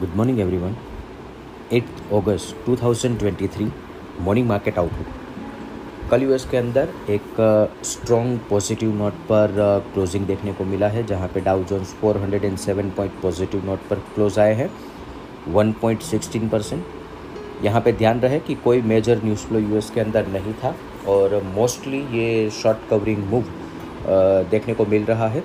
Good morning everyone 8 अगस्त 2023 morning market outlook कल US के अंदर एक स्ट्रॉन्ग पॉजिटिव नोट पर क्लोजिंग देखने को मिला है, जहाँ पे Dow Jones 407 point positive note पर क्लोज आए हैं 1.16 परसेंट यहाँ पर ध्यान रहे कि कोई मेजर न्यूज़ फ्लो यूएस के अंदर नहीं था, और मोस्टली ये शॉर्ट कवरिंग मूव देखने को मिल रहा है।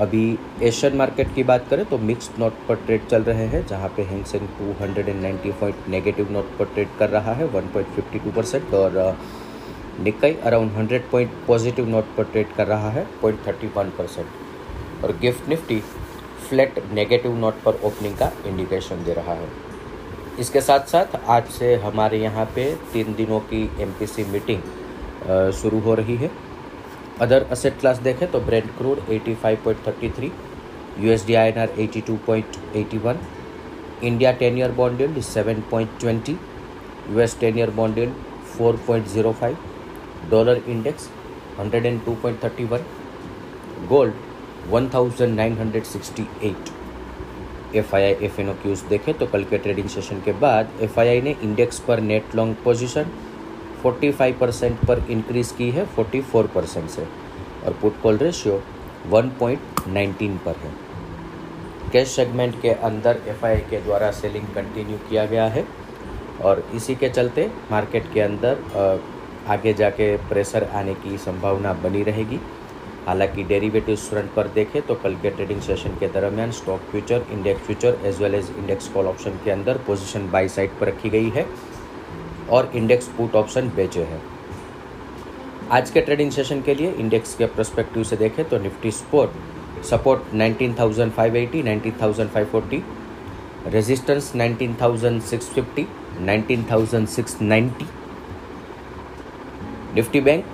अभी एशियन मार्केट की बात करें तो मिक्स नोट पर ट्रेड चल रहे हैं, जहाँ पे Hang Seng 290 point negative note पर ट्रेड कर रहा है 1.52 परसेंट और Nikkei around 100 point positive note पर ट्रेड कर रहा है 0.31 परसेंट और GIFT Nifty flat negative note पर ओपनिंग का इंडिकेशन दे रहा है। इसके साथ साथ आज से हमारे यहाँ पे तीन दिनों की एमपीसी मीटिंग शुरू हो रही है। अदर असेट क्लास देखें तो Brent crude 85.33 USD INR 82.81 India ten year bond yield 7.20 US ten year bond yield 4.05 dollar index 102.31 gold 1968 F I I F N O cues देखें तो कल के ट्रेडिंग सेशन के बाद एफ़ आई आई ने index पर नेट लॉन्ग पोजिशन 45 परसेंट पर increase की है 44 परसेंट से। और पुट कॉल रेशियो 1.19 पर है। कैश सेगमेंट के अंदर एफ़ के द्वारा सेलिंग कंटिन्यू किया गया है। और इसी के चलते मार्केट के अंदर आगे जाके प्रेशर आने की संभावना बनी रहेगी। हालाँकि डेरिवेटिव फ्रंट पर देखें तो कल के ट्रेडिंग सेशन के दरमियान stock future index future as well as index call option के अंदर पोजीशन बाई साइड पर रखी गई है। और इंडेक्स पुट ऑप्शन बेचे हैं। आज के ट्रेडिंग सेशन के लिए इंडेक्स के प्रोस्पेक्टिव से देखें तो Nifty sport support 19,580, 19,540, resistance 19,650, 19,690, Nifty bank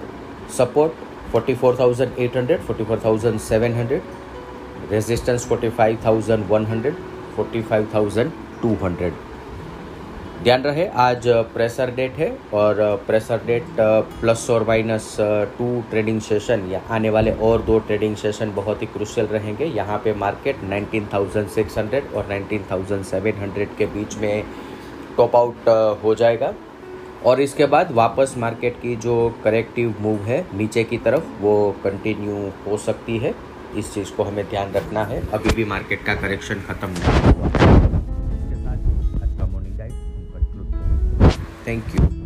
support 44,800, 44,700, resistance 45,100, 45,200 ध्यान रहे आज प्रेशर डेट है और प्रेशर डेट प्लस और माइनस टू ट्रेडिंग सेशन या आने वाले और दो ट्रेडिंग सेशन बहुत ही क्रुशियल रहेंगे। यहाँ पे मार्केट 19,600 और 19,700 के बीच में टॉप आउट हो जाएगा। और इसके बाद वापस मार्केट की जो करेक्टिव मूव है नीचे की तरफ़ वो कंटिन्यू हो सकती है। इस चीज़ को हमें ध्यान रखना है। अभी भी मार्केट का करेक्शन ख़त्म नहीं हुआ। Thank you.